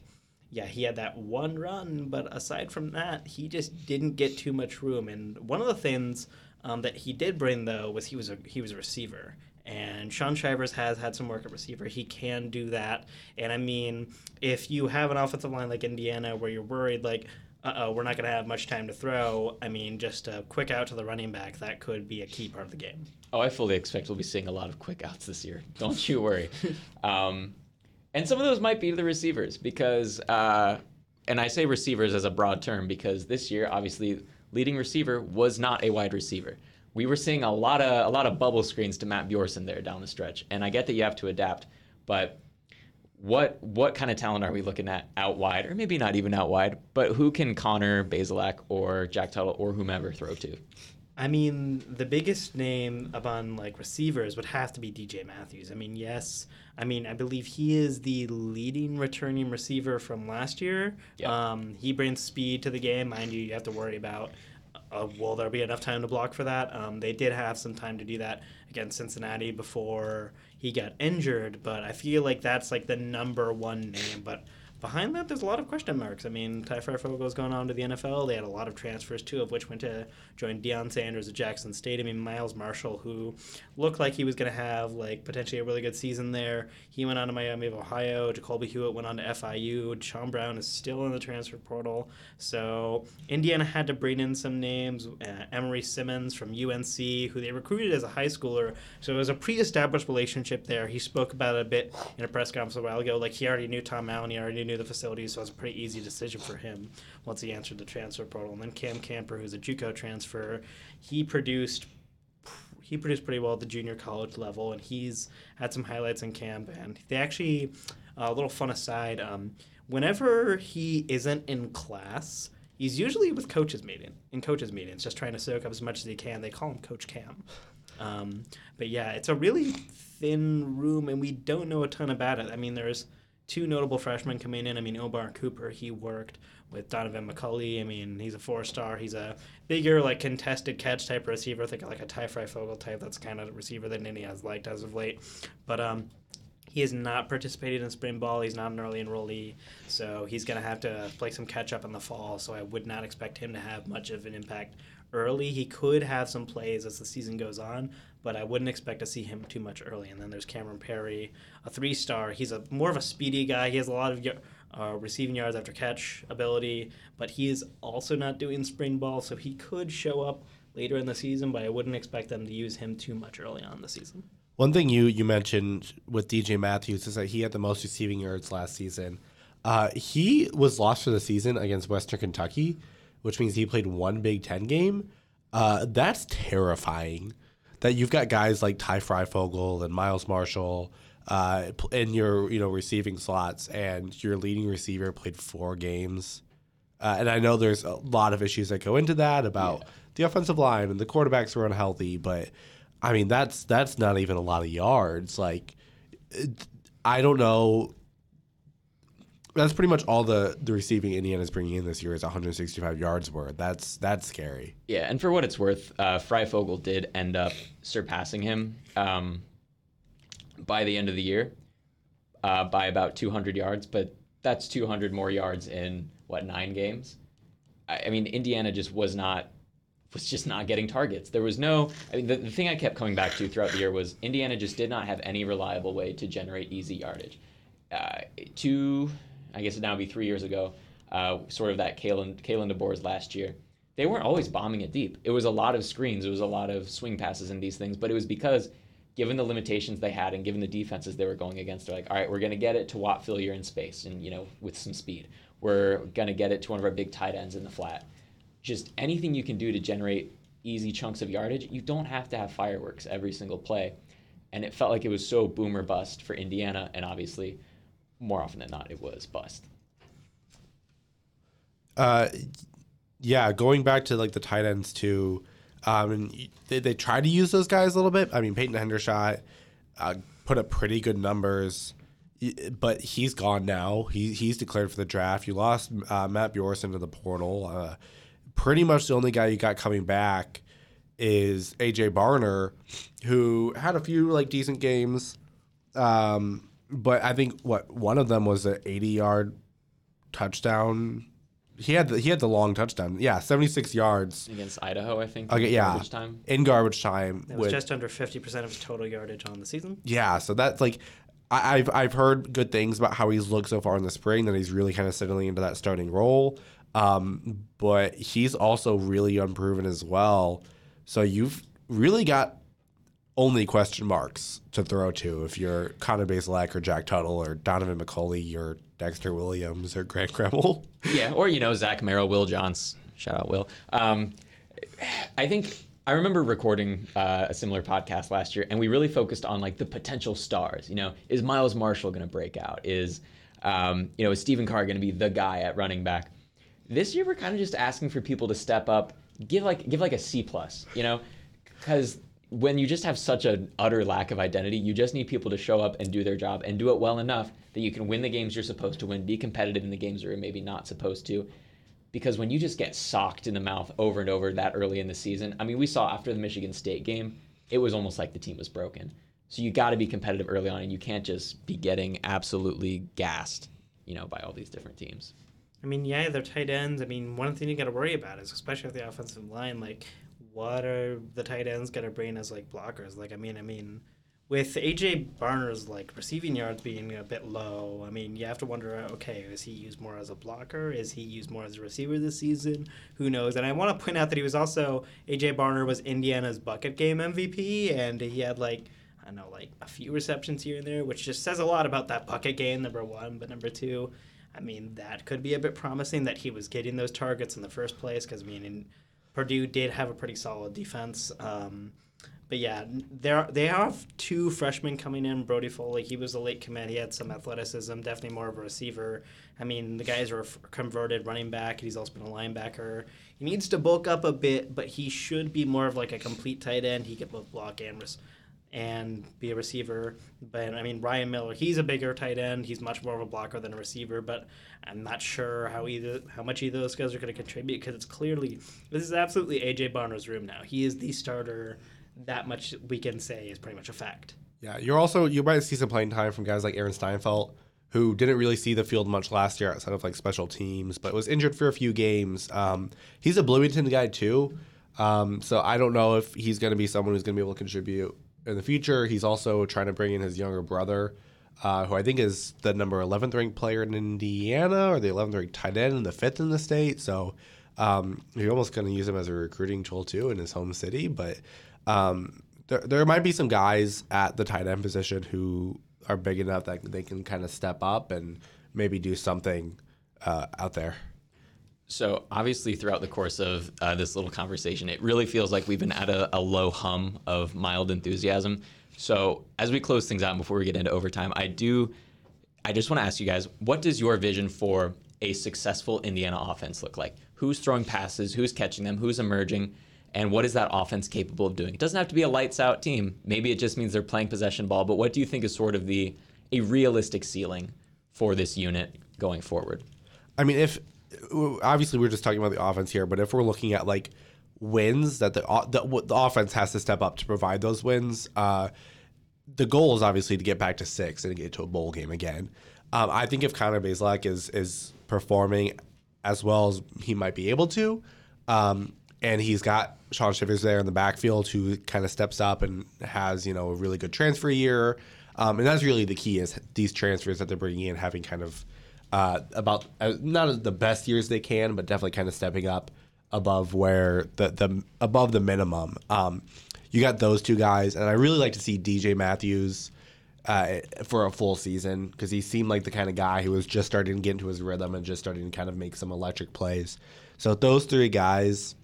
S1: yeah, he had that one run, but aside from that, he just didn't get too much room. And one of the things um, that he did bring though was he was a he was a receiver, And Shaun Shivers has had some work at receiver. He can do that. And I mean, if you have an offensive line like Indiana where you're worried, like, uh oh, we're not going to have much time to throw, I mean, just a quick out to the running back, that could be a key part of the game.
S3: Oh, I fully expect we'll be seeing a lot of quick outs this year. Don't you worry. <laughs> um, and some of those might be the receivers because, uh, and I say receivers as a broad term because this year, obviously, leading receiver was not a wide receiver we were seeing a lot of a lot of bubble screens to Matt Bjorson there down the stretch, and I get that you have to adapt, but what what kind of talent are we looking at out wide, or maybe not even out wide, but who can Connor Bazelak or Jack Tuttle or whomever throw to?
S1: I mean, the biggest name upon like receivers would have to be DJ Matthews. I mean, yes, I mean, I believe he is the leading returning receiver from last year. Yep. Um, he brings speed to the game. Mind you, you have to worry about uh, will there be enough time to block for that? Um, they did have some time to do that against Cincinnati before he got injured, but I feel like that's like the number one name. But behind that, there's a lot of question marks. I mean, Ty Fryfogle is going on to the NFL. They had a lot of transfers, two of which went to join Deion Sanders at Jackson State. I mean, Miles Marshall, who looked like he was going to have like potentially a really good season there, he went on to Miami of Ohio. Jacolby Hewitt went on to FIU. Sean Brown is still in the transfer portal. So Indiana had to bring in some names. Uh, Emery Simmons from UNC, who they recruited as a high schooler. So it was a pre-established relationship there. He spoke about it a bit in a press conference a while ago. Like he already knew Tom Allen. He already knew the facility, so it was a pretty easy decision for him once he answered the transfer portal. And then Cam Camper, who's a JUCO transfer, he produced he produced pretty well at the junior college level, and he's had some highlights in camp. And they actually, a little fun aside, um, whenever he isn't in class, he's usually with coaches meeting in coaches meetings, just trying to soak up as much as he can. They call him Coach Cam. Um, but yeah, it's a really thin room, and we don't know a ton about it. I mean, there's two notable freshmen coming in. I mean, Omar Cooper, he worked with Donaven McCulley. I mean, he's a four star. He's a bigger, like contested catch type receiver. Think like a Ty Fryfogle type. That's kind of receiver that Nini has liked as of late. But um, he has not participated in spring ball. He's not an early enrollee, so he's going to have to play some catch up in the fall. So I would not expect him to have much of an impact early. He could have some plays as the season goes on, but I wouldn't expect to see him too much early. And then there's Cameron Perry, a three star. He's a more of a speedy guy. He has a lot of uh, receiving yards after catch ability, but he is also not doing spring ball, so he could show up later in the season. But I wouldn't expect them to use him too much early on the season.
S2: One thing you you mentioned with DJ Matthews is that he had the most receiving yards last season. Uh, he was lost for the season against Western Kentucky, which means he played one Big Ten game. Uh, that's terrifying that you've got guys like Ty Fryfogle and Miles Marshall uh, in your you know receiving slots, and your leading receiver played four games. Uh, and I know there's a lot of issues that go into that about yeah. the offensive line and the quarterbacks were unhealthy, but I mean that's that's not even a lot of yards. Like I don't know. That's pretty much all the the receiving Indiana's bringing in this year is 165 yards worth. That's that's scary.
S3: Yeah, and for what it's worth, uh, Fryfogle did end up surpassing him um, by the end of the year uh, by about 200 yards, but that's 200 more yards in what nine games. I, I, mean, Indiana just was not was just not getting targets. There was no. I mean, the, the thing I kept coming back to throughout the year was Indiana just did not have any reliable way to generate easy yardage. Uh, two, I guess it now would be three years ago, uh, sort of that Kalen Kalen DeBoer's last year they weren't always bombing it deep. It was a lot of screens, it was a lot of swing passes and these things, but it was because given the limitations they had and given the defenses they were going against, they're like, all right, we're going to get it to Whop Philyor in space and, you know, with some speed. We're going to get it to one of our big tight ends in the flat. Just anything you can do to generate easy chunks of yardage, you don't have to have fireworks every single play. And it felt like it was so boomer bust for Indiana, and obviously, more often than not, it was bust.
S2: Uh, yeah, going back to like the tight ends too. Um, and they, they try to use those guys a little bit. I mean, Peyton Hendershot uh, put up pretty good numbers, but he's gone now. He, he's declared for the draft. You lost uh, Matt Bjorson to the portal. Uh, pretty much the only guy you got coming back is AJ Barner, who had a few like decent games. Um, but I think what one of them was an 80 yard touchdown he had the, he had the long touchdown. Yeah, 76 yards
S3: against Idaho, I think.
S2: Okay, yeah.
S3: Garbage time.
S2: in garbage time.
S1: It was
S2: with-
S1: just under 50% of his total yardage on the season.
S2: Yeah, so that's like I, I've I've heard good things about how he's looked so far in the spring. That he's really kind of settling into that starting role. Um, but he's also really unproven as well. So you've really got only question marks to throw to if you're Connor Bazelak or Jack Tuttle or Donaven McCulley or Dexter Williams or Grant Gremel. <laughs>
S3: Yeah, or you know Zach Merrill, Will Johns. Shout out Will. Um, I think I remember recording uh, a similar podcast last year, and we really focused on like the potential stars. You know, is Miles Marshall going to break out? Is um, you know is Stephen Carr going to be the guy at running back? This year we're kind of just asking for people to step up, give like give like a C plus. You know, because when you just have such an utter lack of identity, you just need people to show up and do their job and do it well enough that you can win the games you're supposed to win, be competitive in the games you're maybe not supposed to. Because when you just get socked in the mouth over and over that early in the season, I mean, we saw after the Michigan State game, it was almost like the team was broken. So you got to be competitive early on, and you can't just be getting absolutely gassed, you know, by all these different teams.
S1: I mean, yeah, they're tight ends. I mean, one thing you got to worry about is, especially with the offensive line, like, what are the tight ends to bring as like blockers? Like, I mean, I mean, with AJ Barner's like receiving yards being a bit low, I mean, you have to wonder, okay, is he used more as a blocker? Is he used more as a receiver this season? Who knows? And I want to point out that he was also AJ Barner was Indiana's bucket game MVP, and he had like. I know, like a few receptions here and there, which just says a lot about that bucket game, number one. But number two, I mean, that could be a bit promising that he was getting those targets in the first place because, I mean, Purdue did have a pretty solid defense. Um, but yeah, there they have two freshmen coming in. Brody Foley, he was a late commit. He had some athleticism, definitely more of a receiver. I mean, the guys are converted running back. He's also been a linebacker. He needs to bulk up a bit, but he should be more of like a complete tight end. He can both block and res- and be a receiver. But I mean, Ryan Miller, he's a bigger tight end. He's much more of a blocker than a receiver. But I'm not sure how either how much either of those guys are going to contribute because it's clearly this is absolutely AJ Barner's room now. He is the starter. That much we can say is pretty much a fact.
S2: Yeah, you're also you might see some playing time from guys like Aaron Steinfeld, who didn't really see the field much last year outside of like special teams, but was injured for a few games. Um, he's a Bloomington guy too, um, so I don't know if he's going to be someone who's going to be able to contribute in the future. He's also trying to bring in his younger brother, uh, who I think is the number 11th ranked player in Indiana or the 11th ranked tight end and the fifth in the state. So um, you're almost going to use him as a recruiting tool too in his home city, but. Um, there, there might be some guys at the tight end position who are big enough that they can kind of step up and maybe do something uh, out there.
S3: So obviously, throughout the course of uh, this little conversation, it really feels like we've been at a, a low hum of mild enthusiasm. So as we close things out before we get into overtime, I do, I just want to ask you guys, what does your vision for a successful Indiana offense look like? Who's throwing passes? Who's catching them? Who's emerging? And what is that offense capable of doing? It doesn't have to be a lights out team. Maybe it just means they're playing possession ball. But what do you think is sort of the a realistic ceiling for this unit going forward?
S2: I mean, if obviously we're just talking about the offense here, but if we're looking at like wins that the the, the offense has to step up to provide those wins, uh, the goal is obviously to get back to six and get to a bowl game again. Um, I think if Connor Bazelak is is performing as well as he might be able to, um, and he's got Shaun Shivers there in the backfield who kind of steps up and has you know a really good transfer year, um, and that's really the key is these transfers that they're bringing in having kind of uh, about uh, not the best years they can, but definitely kind of stepping up above where the the above the minimum. Um, you got those two guys, and I really like to see DJ Matthews uh, for a full season because he seemed like the kind of guy who was just starting to get into his rhythm and just starting to kind of make some electric plays. So those three guys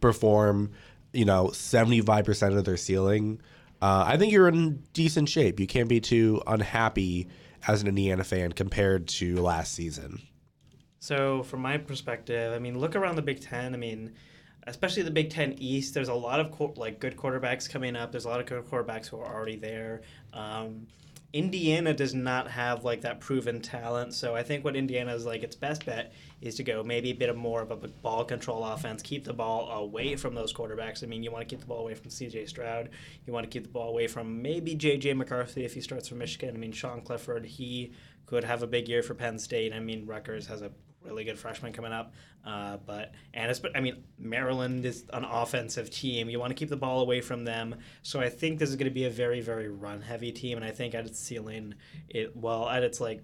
S2: perform, you know, seventy five percent of their ceiling. Uh, I think you're in decent shape. You can't be too unhappy as an Indiana fan compared to last season.
S1: So, from my perspective, I mean, look around the Big Ten. I mean, especially the Big Ten East. There's a lot of co- like good quarterbacks coming up. There's a lot of good quarterbacks who are already there. Um, Indiana does not have like that proven talent, so I think what Indiana is like its best bet is to go maybe a bit of more of a ball control offense, keep the ball away from those quarterbacks. I mean, you want to keep the ball away from C.J. Stroud, you want to keep the ball away from maybe J.J. McCarthy if he starts for Michigan. I mean, Sean Clifford, he could have a big year for Penn State. I mean, Rutgers has a really good freshman coming up. Uh, but and it's but I mean Maryland is an offensive team. You want to keep the ball away from them. So I think this is going to be a very very run heavy team. And I think at its ceiling, it well at its like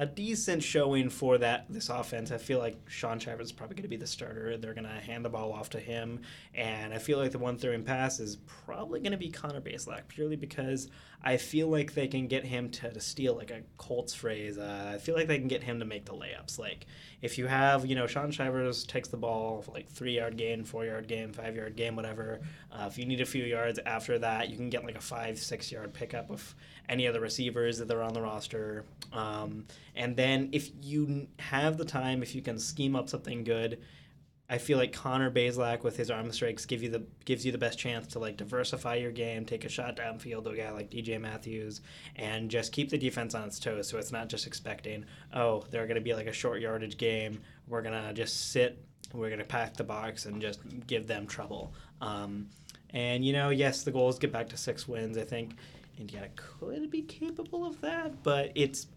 S1: a decent showing for that this offense. I feel like Shaun Shivers is probably going to be the starter. They're going to hand the ball off to him, and I feel like the one throwing pass is probably going to be Connor Bazelak purely because I feel like they can get him to, to steal like a Colts phrase. Uh, I feel like they can get him to make the layups. Like if you have you know Shaun Shivers takes the ball like three yard gain, four yard gain, five yard gain, whatever. Uh, if you need a few yards after that, you can get like a five six yard pickup of any of the receivers that are on the roster. Um, and then if you have the time, if you can scheme up something good, I feel like Connor Bazelak with his arm strikes give you the gives you the best chance to like diversify your game, take a shot downfield to a guy like DJ Matthews, and just keep the defense on its toes. So it's not just expecting, oh, they're going to be like a short yardage game. We're gonna just sit, we're gonna pack the box and just give them trouble. Um, and you know, yes, the goal is get back to six wins. I think Indiana could be capable of that, but it's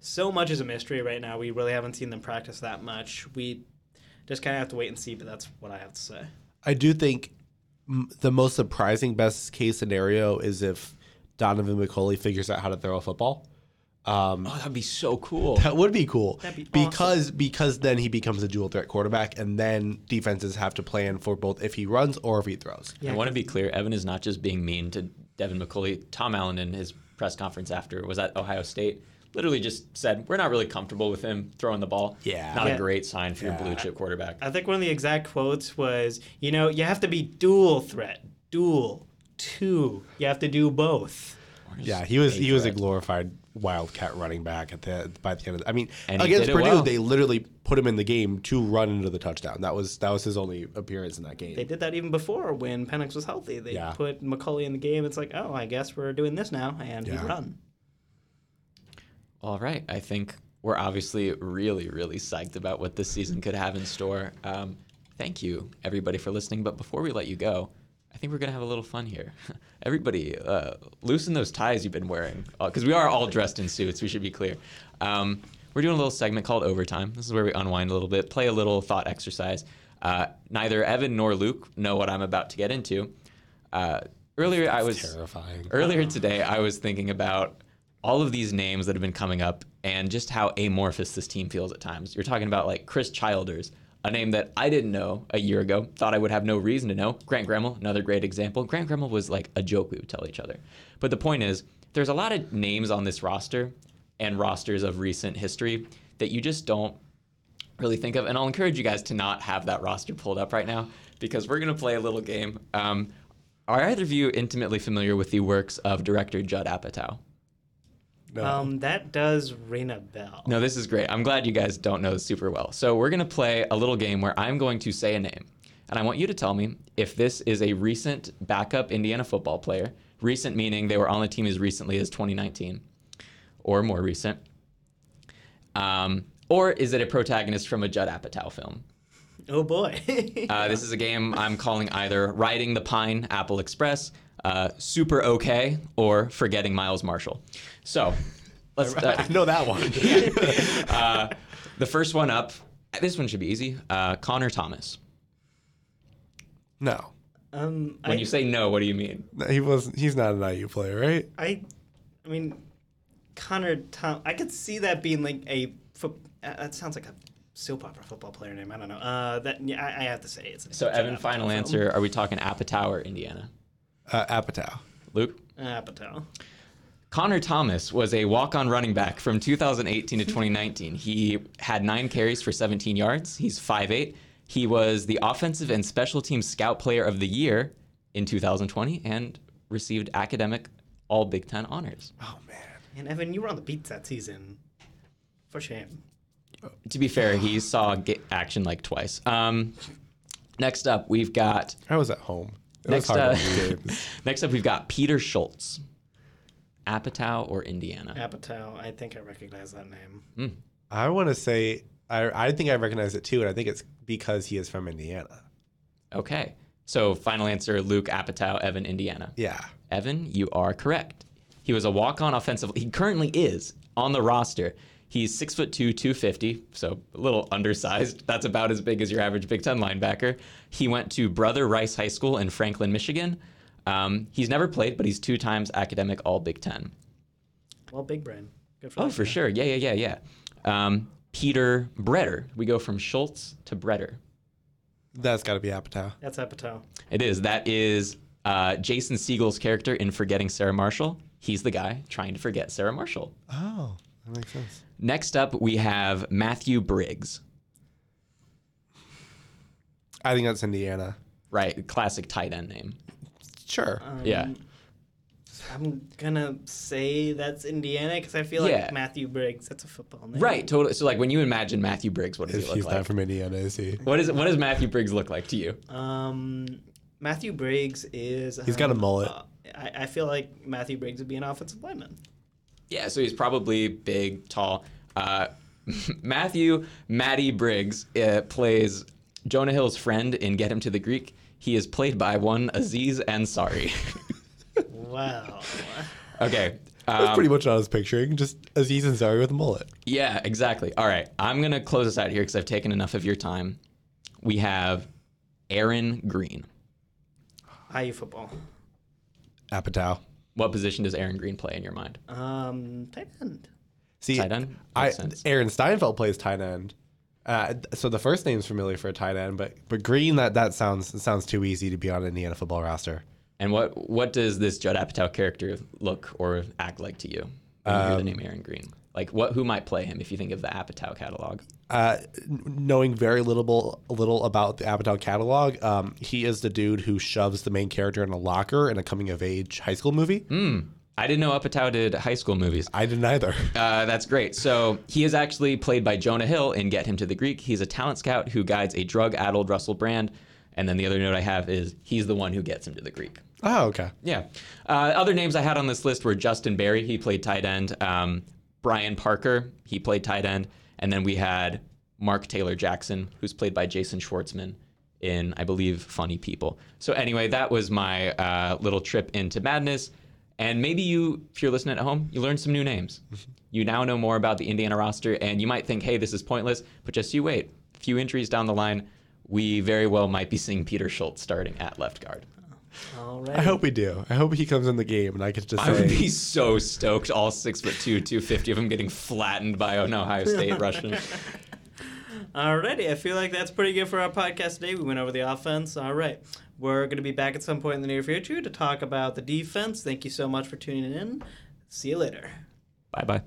S1: so much is a mystery right now. We really haven't seen them practice that much. We just kind of have to wait and see, but that's what I have to say.
S2: I do think m- the most surprising best case scenario is if Donaven McCulley figures out how to throw a football. Um,
S3: Oh, that'd be so cool.
S2: that would be cool
S1: That'd be
S2: because because then he becomes a dual threat quarterback, and then defenses have to plan for both if he runs or if he throws.
S1: Yeah,
S3: I want to be clear. Evan is not just being mean to Devin McCulley. Tom Allen in his press conference after was at Ohio State. Literally just said we're not really comfortable with him throwing the ball.
S2: Yeah.
S3: not
S1: Yeah.
S3: a great sign for your blue chip quarterback.
S1: I think one of the exact quotes was, you know, you have to be dual threat, dual, two. You have to do both.
S2: Yeah, he was he was a glorified wildcat running back at the by the end of. The, I mean,
S3: And
S2: against Purdue,
S3: well.
S2: they literally put him in the game to run into the touchdown. That was that was his only appearance in that game.
S1: They did that even before when Penix was healthy. They
S2: Yeah.
S1: put McCulley in the game. It's like, oh, I guess we're doing this now, and
S2: Yeah.
S1: he run.
S3: All right. I think we're obviously really, really psyched about what this season could have in store. Um, thank you, everybody, for listening. But before we let you go, I think we're going to have a little fun here. <laughs> everybody, uh, loosen those ties you've been wearing, because we are all dressed in suits, we should be clear. Um, we're doing a little segment called Overtime. This is where we unwind a little bit, play a little thought exercise. Uh, neither Evan nor Luke know what I'm about to get into. Uh, earlier, I was
S2: terrifying.
S3: Earlier today, I was thinking about all of these names that have been coming up and just how amorphous this team feels at times. You're talking about like Chris Childers, a name that I didn't know a year ago, thought I would have no reason to know. Grant Gremel, another great example. Grant Gremel was like a joke we would tell each other. But the point is, there's a lot of names on this roster and rosters of recent history that you just don't really think of. And I'll encourage you guys to not have that roster pulled up right now because we're going to play a little game. Um, are either of you intimately familiar with the works of director Judd Apatow?
S2: No.
S1: Um, that does ring a bell.
S3: No, this is great. I'm glad you guys don't know super well. So we're going to play a little game where I'm going to say a name. And I want you to tell me if this is a recent backup Indiana football player. Recent meaning they were on the team as recently as 2019 or more recent. Um, or is it a protagonist from a Judd Apatow film?
S1: Oh boy.
S3: Uh, this is a game I'm calling either Riding the Pine Apple Express, uh, Super Okay, or Forgetting Miles Marshall. So, let's. <laughs> Uh,
S2: I know that one. <laughs>
S3: uh, the first one up. This one should be easy. Uh, Connor Thomas.
S2: no,
S1: um,
S3: When
S1: I,
S3: you say no, what do you mean?
S2: He was. He's not an IU player, right?
S1: I, I mean, Connor Tom. I could see that being like a. Fo- uh, that sounds like a soap opera football player name. I don't know. Uh, that yeah, I, I have to say it's. a
S3: So, Evan, final answer. Are we talking Apatow or Indiana?
S2: Uh, Apatow.
S3: Luke?
S1: Apatow.
S3: Connor Thomas was a walk-on running back from 2018 to 2019. He had nine carries for 17 yards. He's 5'8". He was the offensive and special teams scout player of the year in 2020 and received academic all Big Ten honors.
S2: Oh man.
S1: And Evan, you were on the beats that season. For shame.
S3: To be fair, he saw ga- action like twice. Um, next up, we've got
S2: I was at home. It
S3: next. Uh,
S2: to watch games. <laughs>
S3: next up, we've got Peter Schultz, Apatow or Indiana.
S1: Apatow. I think I recognize that name.
S2: I want to say I I think I recognize it too, and I think it's because he is from Indiana.
S3: Okay, so final answer: Luke Apatow, Evan, Indiana.
S2: Yeah.
S3: Evan, you are correct. He was a walk-on offensive. He currently is on the roster. He's six foot two, 250, so a little undersized. That's about as big as your average Big Ten linebacker. He went to Brother Rice High School in Franklin, Michigan. Um, he's never played, but he's two times academic All Big Ten.
S1: Well, big brain. Good for
S3: Oh, for
S1: guy.
S3: sure. Yeah, yeah, yeah, yeah. Um, Peter Bretter. We go from Schultz to Bretter.
S2: That's got to be Apatow.
S1: That's Apatow.
S3: It is. That is uh, Jason Segel's character in Forgetting Sarah Marshall. He's the guy trying to forget Sarah Marshall.
S2: Oh, that makes sense.
S3: Next up, we have Matthew Briggs.
S2: I think that's Indiana.
S3: Right, classic tight end name.
S2: Sure.
S3: Yeah.
S1: Um, I'm gonna say that's Indiana because I feel like Matthew Briggs. That's a football name.
S3: Right, totally. So, like, when you imagine Matthew Briggs, what does
S2: If
S3: he look
S2: he's
S3: like?
S2: not from Indiana, is he?
S3: What is what does Matthew Briggs look like to you?
S1: Um, Matthew Briggs is.
S2: He's got a
S1: um,
S2: mullet.
S1: uh, I, I feel like Matthew Briggs would be an offensive lineman.
S3: Yeah, so he's probably big, tall. Uh, <laughs> Matthew Matty Briggs uh, plays Jonah Hill's friend in Get Him to the Greek. He is played by one Aziz Ansari. <laughs>
S1: Wow.
S3: okay.
S2: That's
S3: um,
S2: pretty much what I was picturing. Just Aziz Ansari with a mullet.
S3: Yeah, exactly. All right, I'm gonna close this out here because I've taken enough of your time. We have Aaron Green.
S1: IU football.
S2: Apatow.
S3: What position does Aaron Green play in your mind?
S1: Um, tight end.
S2: See,
S3: Tight end?
S2: I,
S3: sense.
S2: Aaron Steinfeld plays tight end. Uh, so the first name's familiar for a tight end, but but Green that that sounds sounds too easy to be on an Indiana football roster.
S3: And what what does this Judd Apatow character look or act like to you when you hear the
S2: Um,
S3: name Aaron Green? Like what who might play him if you think of the Apatow catalog?
S2: Uh, knowing very little little about the Apatow catalog, um, he is the dude who shoves the main character in a locker in a coming of age high school movie.
S3: Hmm. I didn't know Apatow did high school movies.
S2: I didn't either. <laughs>
S3: Uh, that's great. So he is actually played by Jonah Hill in Get Him to the Greek. He's a talent scout who guides a drug-addled Russell Brand. And then the other note I have is he's the one who gets him to the Greek.
S2: Oh, okay.
S3: Yeah. Uh, other names I had on this list were Justin Barry. He played tight end. Um, Brian Parker. He played tight end. And then we had Mark Taylor Jackson, who's played by Jason Schwartzman in, I believe, Funny People. So anyway, that was my uh, little trip into madness. And maybe you, if you're listening at home, you learned some new names. <laughs> You now know more about the Indiana roster, and you might think, hey, this is pointless. But just you wait. A few injuries down the line, we very well might be seeing Peter Schultz starting at left guard.
S1: All right.
S2: I hope we do. I hope he comes in the game and I could just
S3: I would be so stoked. All six foot two, two fifty of them getting flattened by an Ohio State Russian. <laughs>
S1: Alrighty, I feel like that's pretty good for our podcast today. We went over the offense. All right. We're going to be back at some point in the near future to talk about the defense. Thank you so much for tuning in. See you later.
S3: Bye bye.